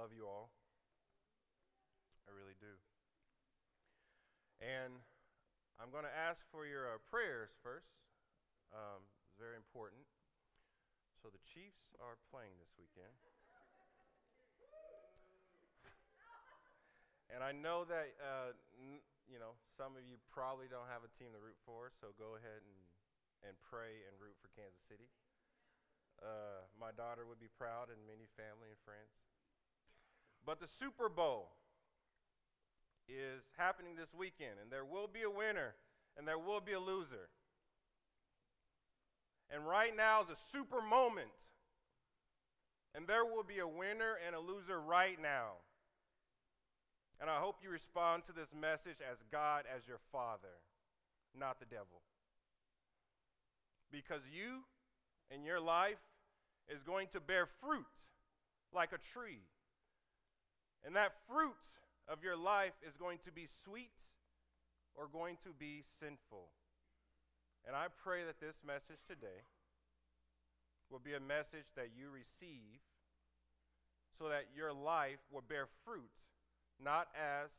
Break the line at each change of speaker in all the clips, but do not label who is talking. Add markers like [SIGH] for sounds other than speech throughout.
love you all. I really do. And I'm going to ask for your uh, prayers first. Um, it's very important. So the Chiefs are playing this weekend. [LAUGHS] and I know that, uh, n- you know, some of you probably don't have a team to root for, so go ahead and, and pray and root for Kansas City. Uh, my daughter would be proud, and many family and friends. But the Super Bowl is happening this weekend, and there will be a winner and there will be a loser. And right now is a super moment. And there will be a winner and a loser right now. And I hope you respond to this message as God as your father, not the devil. Because you and your life is going to bear fruit like a tree. And that fruit of your life is going to be sweet or going to be sinful. And I pray that this message today will be a message that you receive so that your life will bear fruit, not as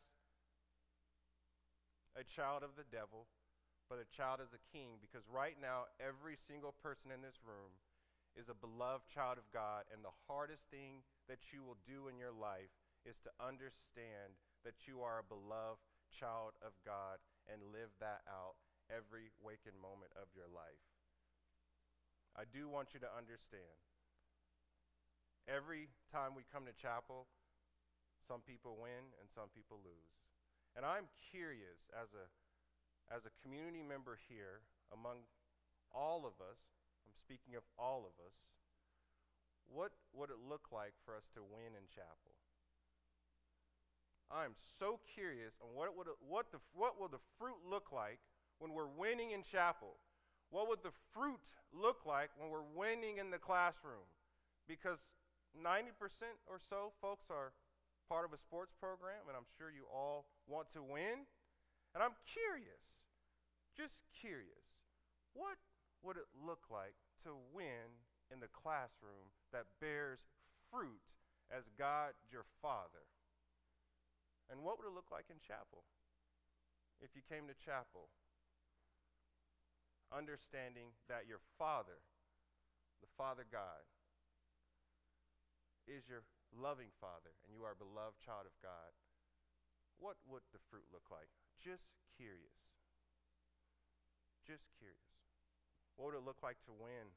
a child of the devil, but a child as a king. Because right now, every single person in this room is a beloved child of God, and the hardest thing that you will do in your life is to understand that you are a beloved child of God and live that out every waking moment of your life. I do want you to understand. Every time we come to chapel, some people win and some people lose. And I'm curious as a as a community member here among all of us, I'm speaking of all of us, what would it look like for us to win in chapel? I'm so curious on what, would, what, the, what will the fruit look like when we're winning in chapel? What would the fruit look like when we're winning in the classroom? Because 90% or so folks are part of a sports program, and I'm sure you all want to win. And I'm curious, just curious, what would it look like to win in the classroom that bears fruit as God your Father? And what would it look like in chapel? If you came to chapel, understanding that your Father, the Father God, is your loving Father and you are a beloved child of God, what would the fruit look like? Just curious. Just curious. What would it look like to win?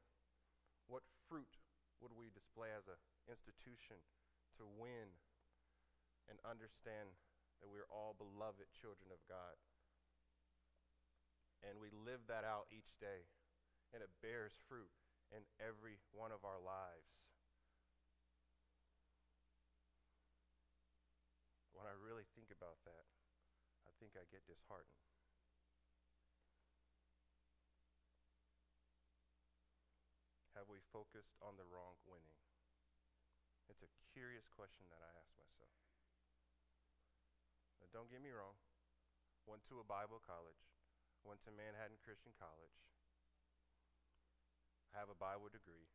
What fruit would we display as an institution to win and understand that we're all beloved children of God. And we live that out each day, and it bears fruit in every one of our lives. When I really think about that, I think I get disheartened. Have we focused on the wrong winning? It's a curious question that I ask myself. Now, don't get me wrong. Went to a Bible college. Went to Manhattan Christian College. Have a Bible degree.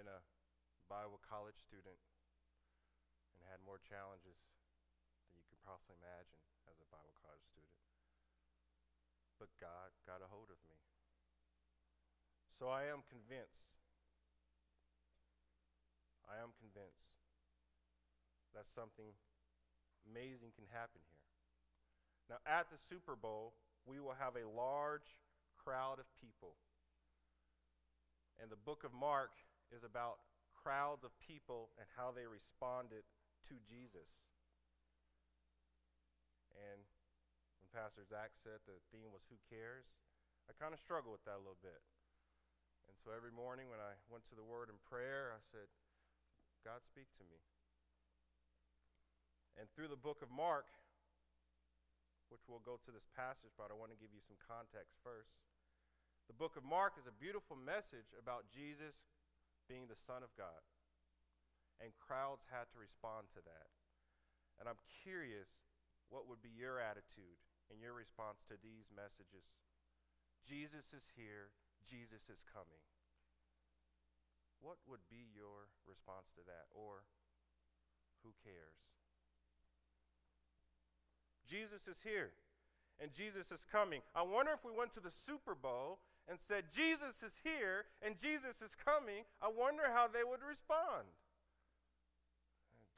Been a Bible college student and had more challenges than you could possibly imagine as a Bible college student. But God got a hold of me. So I am convinced. I am convinced that something amazing can happen here. Now, at the Super Bowl, we will have a large crowd of people. And the book of Mark is about crowds of people and how they responded to Jesus. And when Pastor Zach said the theme was Who Cares? I kind of struggled with that a little bit. And so every morning when I went to the Word in prayer, I said, God, speak to me. And through the book of Mark, which we'll go to this passage, but I want to give you some context first. The book of Mark is a beautiful message about Jesus being the Son of God. And crowds had to respond to that. And I'm curious what would be your attitude and your response to these messages. Jesus is here, Jesus is coming. What would be your response to that? Or who cares? Jesus is here and Jesus is coming. I wonder if we went to the Super Bowl and said, Jesus is here and Jesus is coming, I wonder how they would respond.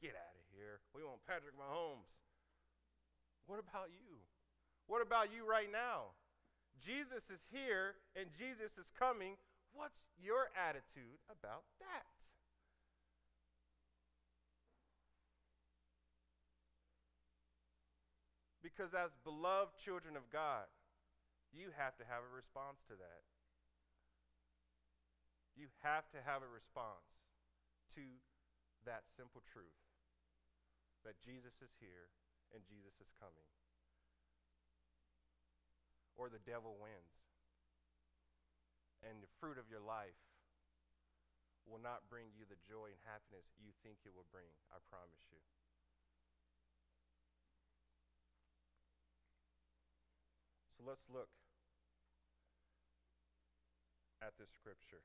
Get out of here. We want Patrick Mahomes. What about you? What about you right now? Jesus is here and Jesus is coming. What's your attitude about that? Because as beloved children of God, you have to have a response to that. You have to have a response to that simple truth that Jesus is here and Jesus is coming. Or the devil wins. And the fruit of your life will not bring you the joy and happiness you think it will bring. I promise you. So let's look at this scripture.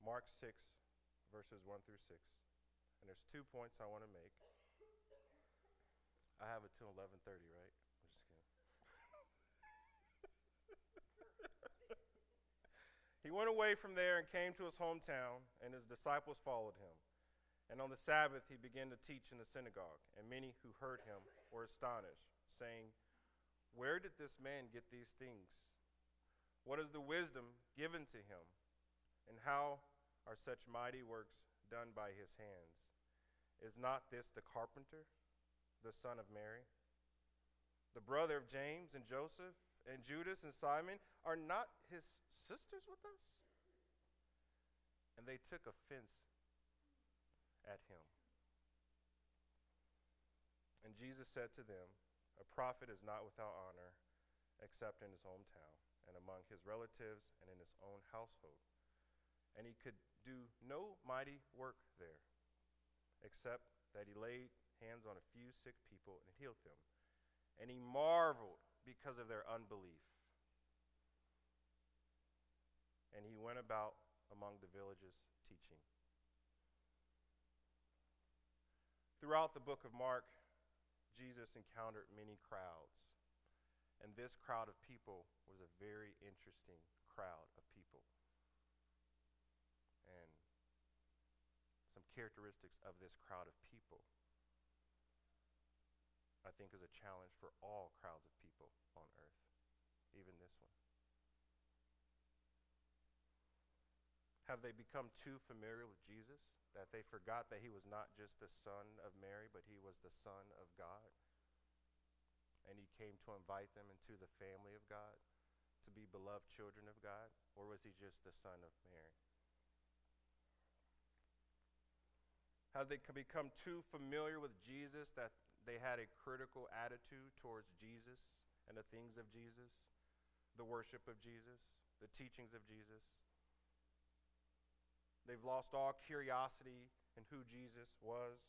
Mark 6, verses 1 through 6. And there's two points I want to make. I have it till 11:30, right? I'm just kidding. he went away from there and came to his hometown, and his disciples followed him. And on the Sabbath he began to teach in the synagogue, and many who heard him were astonished, saying, "Where did this man get these things? What is the wisdom given to him? And how are such mighty works done by his hands? Is not this the carpenter, the son of Mary? The brother of James and Joseph and Judas and Simon? Are not his sisters with us? And they took offense at him. And Jesus said to them, A prophet is not without honor except in his hometown and among his relatives and in his own household. And he could do no mighty work there, except that he laid hands on a few sick people and healed them. And he marveled because of their unbelief. And he went about among the villages teaching. Throughout the book of Mark, Jesus encountered many crowds. And this crowd of people was a very interesting crowd of people. And some characteristics of this crowd of people, I think is a challenge for all crowds of people on earth, even this one. Have they become too familiar with Jesus that they forgot that he was not just the son of Mary, but he was the son of God? And he came to invite them into the family of God, to be beloved children of God? Or was he just the son of Mary? Have they become too familiar with Jesus that they had a critical attitude towards Jesus and the things of Jesus, the worship of Jesus, the teachings of Jesus? They've lost all curiosity in who Jesus was.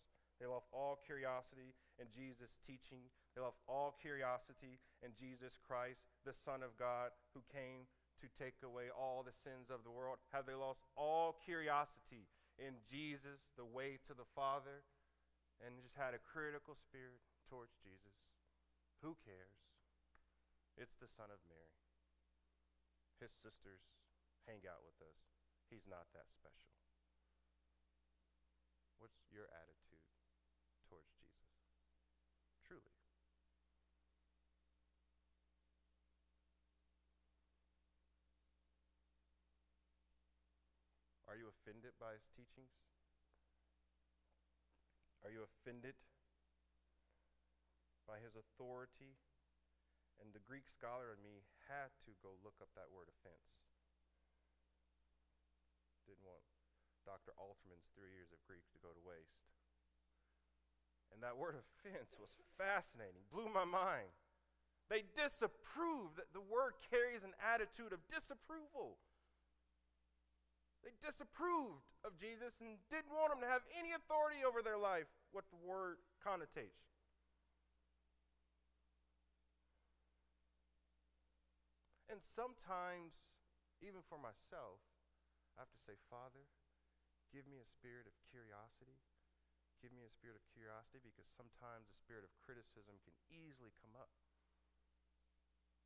They lost all curiosity in Jesus' teaching. They lost all curiosity in Jesus Christ, the Son of God, who came to take away all the sins of the world. Have they lost all curiosity in Jesus, the way to the Father, and just had a critical spirit towards Jesus. Who cares? It's the Son of Mary. His sisters hang out with us. He's not that special. What's your attitude towards Jesus? Truly. Are you offended by his teachings? Are you offended by his authority? And the Greek scholar in me had to go look up that word offense. Didn't want Dr. Alterman's three years of Greek to go to waste. And that word [LAUGHS] offense was fascinating, blew my mind. They disapprove, that the word carries an attitude of disapproval. They disapproved of Jesus and didn't want him to have any authority over their life, what the word connotates. And sometimes, even for myself, I have to say, Father, give me a spirit of curiosity. Give me a spirit of curiosity because sometimes the spirit of criticism can easily come up.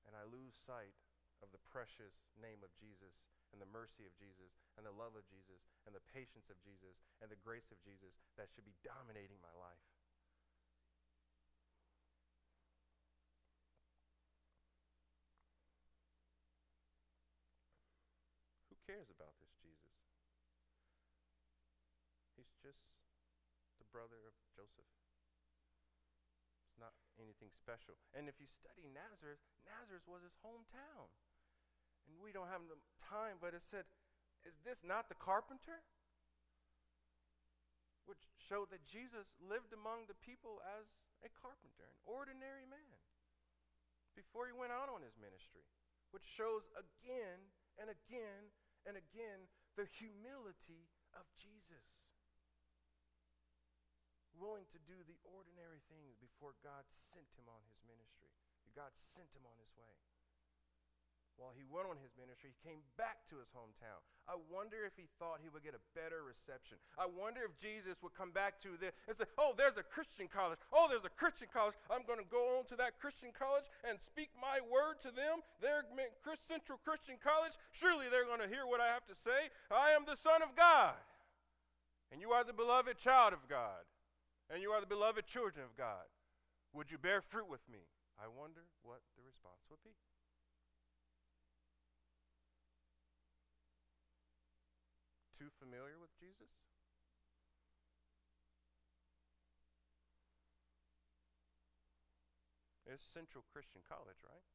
And I lose sight of the precious name of Jesus and the mercy of Jesus and the love of Jesus and the patience of Jesus and the grace of Jesus that should be dominating my life. Who cares about this Jesus? He's just the brother of Joseph. It's not anything special. And if you study Nazareth, Nazareth was his hometown. And we don't have time, but it said, Is this not the carpenter? Which showed that Jesus lived among the people as a carpenter, an ordinary man, before he went out on his ministry, which shows again and again and again the humility of Jesus. Willing to do the ordinary things before God sent him on his ministry. God sent him on his way while he went on his ministry, he came back to his hometown. I wonder if he thought he would get a better reception. I wonder if Jesus would come back to this and say, Oh, there's a Christian college. Oh, there's a Christian college. I'm going to go on to that Christian college and speak my word to them. They're Central Christian College. Surely they're going to hear what I have to say. I am the Son of God. And you are the beloved child of God. And you are the beloved children of God. Would you bear fruit with me? I wonder what the response would be. too familiar with Jesus? It's Central Christian College, right?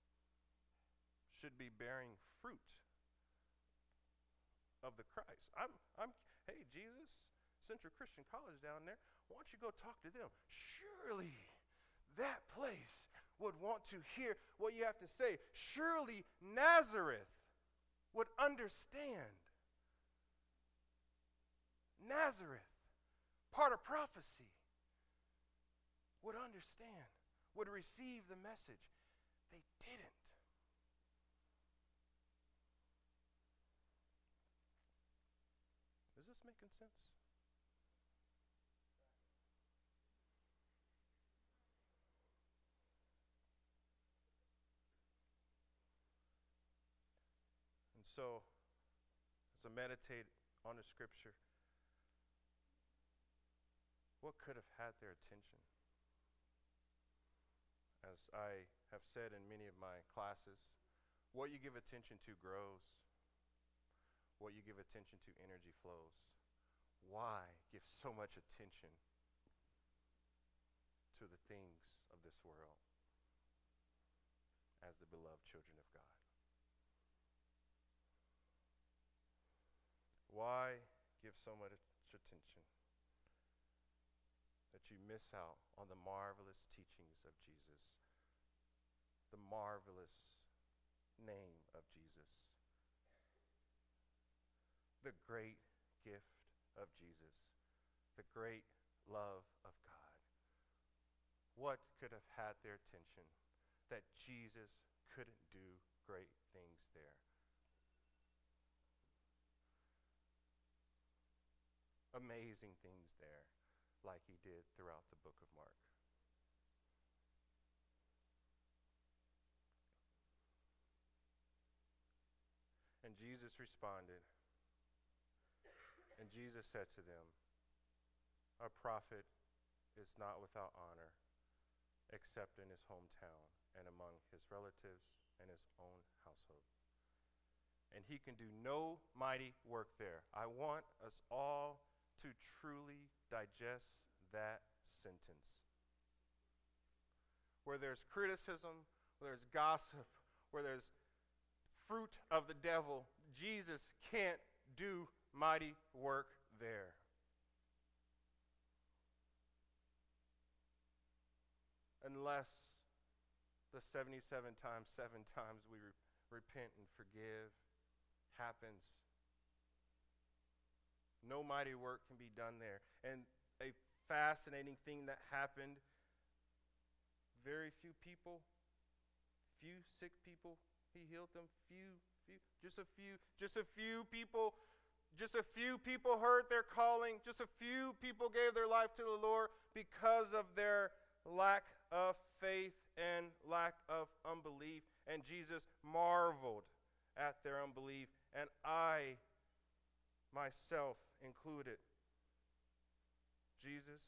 Should be bearing fruit of the Christ. I'm, I'm, hey, Jesus, Central Christian College down there, why don't you go talk to them? Surely that place would want to hear what you have to say. Surely Nazareth would understand Nazareth, part of prophecy, would understand, would receive the message. They didn't. Is this making sense? And so, as I meditate on the scripture, what could have had their attention? As I have said in many of my classes, what you give attention to grows. What you give attention to, energy flows. Why give so much attention to the things of this world as the beloved children of God? Why give so much attention that you miss out on the marvelous teachings of Jesus, the marvelous name of Jesus, the great gift of Jesus, the great love of God. What could have had their attention that Jesus couldn't do great things there? Amazing things there like he did throughout the book of Mark. And Jesus responded, and Jesus said to them, A prophet is not without honor except in his hometown and among his relatives and his own household. And he can do no mighty work there. I want us all to truly digest that sentence. Where there's criticism, where there's gossip, where there's fruit of the devil, Jesus can't do mighty work there. Unless the 77 times, seven [LAUGHS] times we re- repent and forgive happens no mighty work can be done there. And a fascinating thing that happened very few people, few sick people, he healed them. Few, few, just a few, just a few people, Just a few people heard their calling. Just a few people gave their life to the Lord because of their lack of faith and lack of unbelief. And Jesus marveled at their unbelief, and I, myself included. Jesus,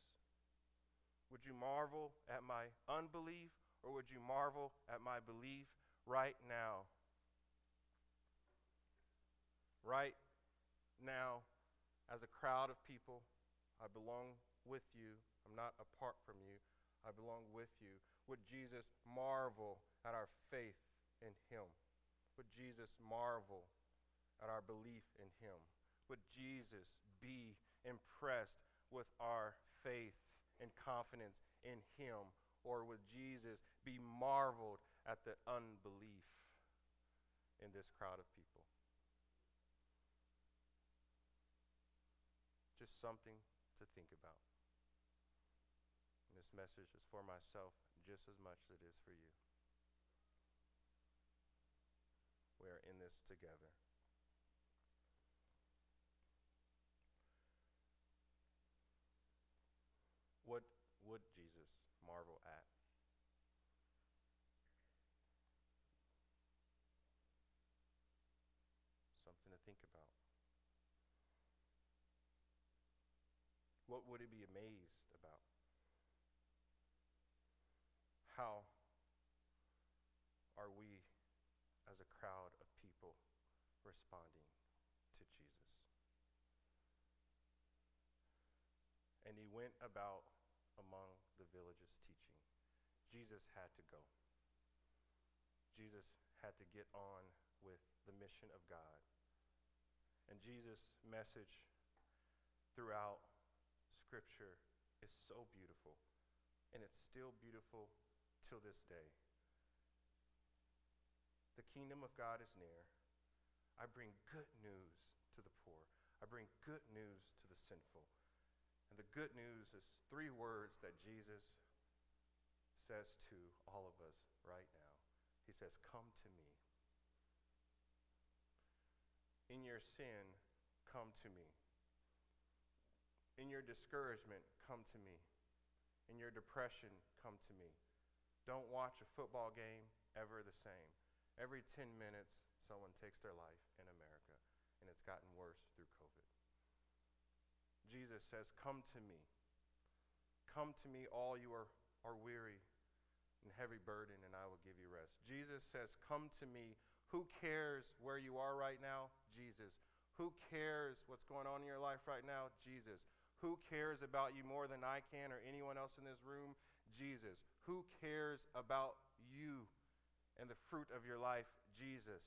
would you marvel at my unbelief, or would you marvel at my belief right now? Right now, as a crowd of people, I belong with you. I'm not apart from you. I belong with you. Would Jesus marvel at our faith in him? Would Jesus marvel at our belief in him? Would Jesus be impressed with our faith and confidence in him? Or would Jesus be marveled at the unbelief in this crowd of people? Just something to think about. And this message is for myself just as much as it is for you. We are in this together. What would Jesus marvel at? Something to think about. What would he be amazed about? How are we, as a crowd of people, responding to Jesus? And he went about among the villages teaching. Jesus had to go. Jesus had to get on with the mission of God. And Jesus' message throughout Scripture is so beautiful, and it's still beautiful till this day. The kingdom of God is near. I bring good news to the poor, I bring good news to the sinful. And the good news is three words that Jesus says to all of us right now. He says, Come to me. In your sin, come to me. In your discouragement, come to me. In your depression, come to me. Don't watch a football game ever the same. Every 10 minutes, someone takes their life in America, and it's gotten worse through COVID. Jesus says, Come to me. Come to me, all you are, are weary and heavy burden, and I will give you rest. Jesus says, Come to me. Who cares where you are right now? Jesus. Who cares what's going on in your life right now? Jesus. Who cares about you more than I can or anyone else in this room? Jesus. Who cares about you and the fruit of your life? Jesus.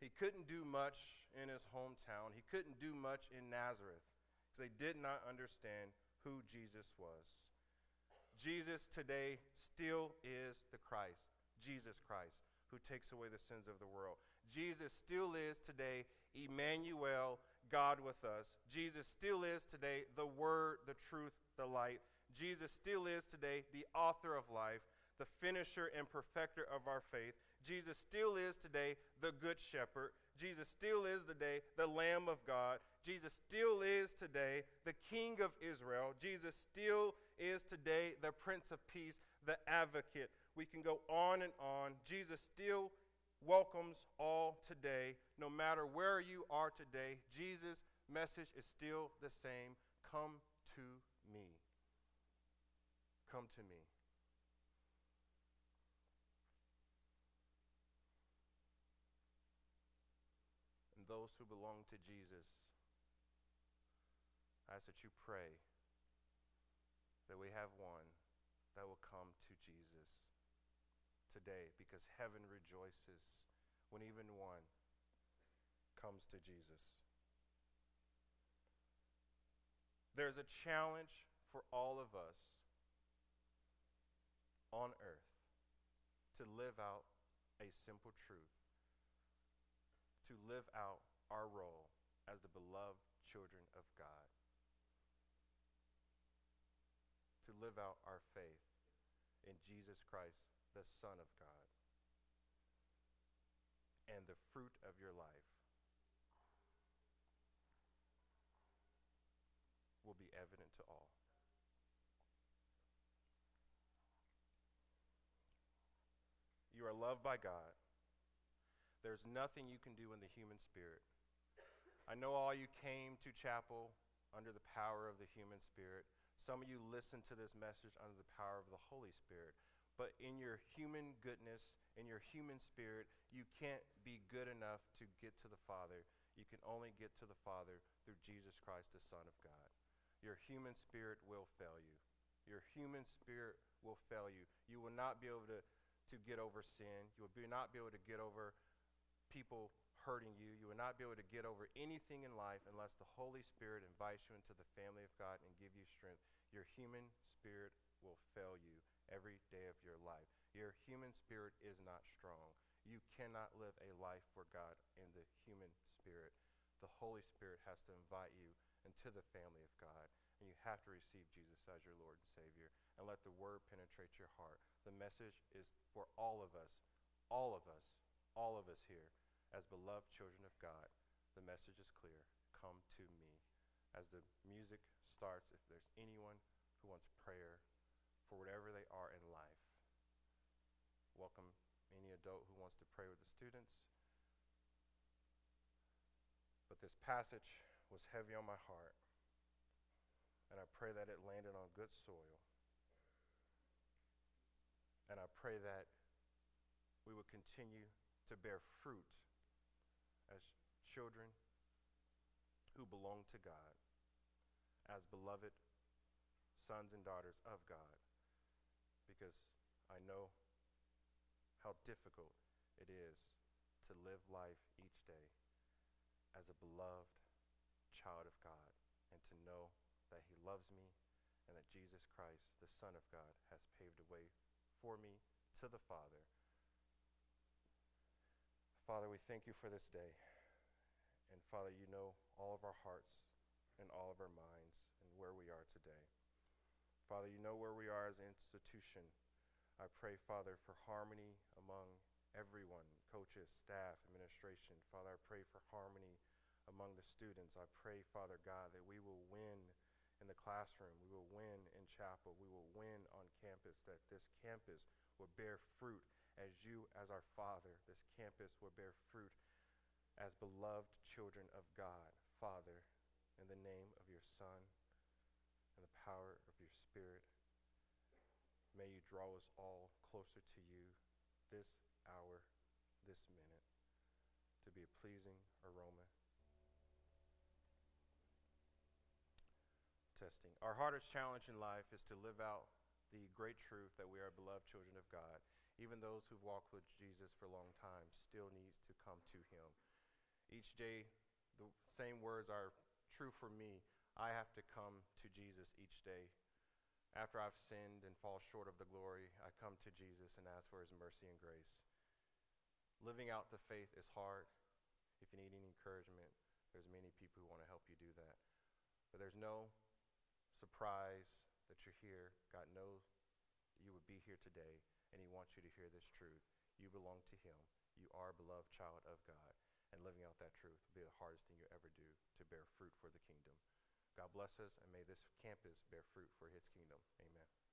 He couldn't do much in his hometown. He couldn't do much in Nazareth because they did not understand who Jesus was. Jesus today still is the Christ, Jesus Christ, who takes away the sins of the world. Jesus still is today Emmanuel, God with us. Jesus still is today the Word, the truth, the light. Jesus still is today the author of life, the finisher and perfecter of our faith. Jesus still is today the Good Shepherd. Jesus still is today the Lamb of God. Jesus still is today the King of Israel. Jesus still is today the Prince of Peace, the Advocate. We can go on and on. Jesus still welcomes all today, no matter where you are today. Jesus' message is still the same Come to me. Come to me. And those who belong to Jesus, I ask that you pray that we have one that will come to today because heaven rejoices when even one comes to Jesus. There's a challenge for all of us on earth to live out a simple truth to live out our role as the beloved children of God, to live out our faith in Jesus Christ, the Son of God and the fruit of your life will be evident to all. You are loved by God. There's nothing you can do in the human spirit. I know all you came to chapel under the power of the human spirit. Some of you listened to this message under the power of the Holy Spirit. But in your human goodness, in your human spirit, you can't be good enough to get to the Father. You can only get to the Father through Jesus Christ, the Son of God. Your human spirit will fail you. Your human spirit will fail you. You will not be able to, to get over sin. You will be, not be able to get over people hurting you. You will not be able to get over anything in life unless the Holy Spirit invites you into the family of God and give you strength. Your human spirit will fail you every day of your life. Your human spirit is not strong. You cannot live a life for God in the human spirit. The Holy Spirit has to invite you into the family of God, and you have to receive Jesus as your Lord and Savior and let the word penetrate your heart. The message is for all of us, all of us, all of us here as beloved children of God. The message is clear. Come to me. As the music starts, if there's anyone who wants prayer, for whatever they are in life. Welcome any adult who wants to pray with the students. But this passage was heavy on my heart, and I pray that it landed on good soil. And I pray that we would continue to bear fruit as children who belong to God, as beloved sons and daughters of God because I know how difficult it is to live life each day as a beloved child of God and to know that He loves me and that Jesus Christ, the Son of God, has paved a way for me to the Father. Father, we thank you for this day. And Father, you know all of our hearts and all of our minds and where we are today. Father, you know where we are as an institution. I pray, Father, for harmony among everyone coaches, staff, administration. Father, I pray for harmony among the students. I pray, Father God, that we will win in the classroom. We will win in chapel. We will win on campus, that this campus will bear fruit as you, as our Father. This campus will bear fruit as beloved children of God. Father, in the name of your Son and the power your Spirit. May you draw us all closer to you this hour, this minute, to be a pleasing aroma. Testing. Our hardest challenge in life is to live out the great truth that we are beloved children of God. Even those who've walked with Jesus for a long time still need to come to him. Each day, the same words are true for me. I have to come to Jesus each day after I've sinned and fall short of the glory, I come to Jesus and ask for his mercy and grace. Living out the faith is hard. If you need any encouragement, there's many people who want to help you do that. But there's no surprise that you're here. God knows you would be here today, and he wants you to hear this truth. You belong to him. You are a beloved child of God. And living out that truth will be the hardest thing you ever do to bear fruit for the kingdom. God bless us, and may this campus bear fruit for his kingdom. Amen.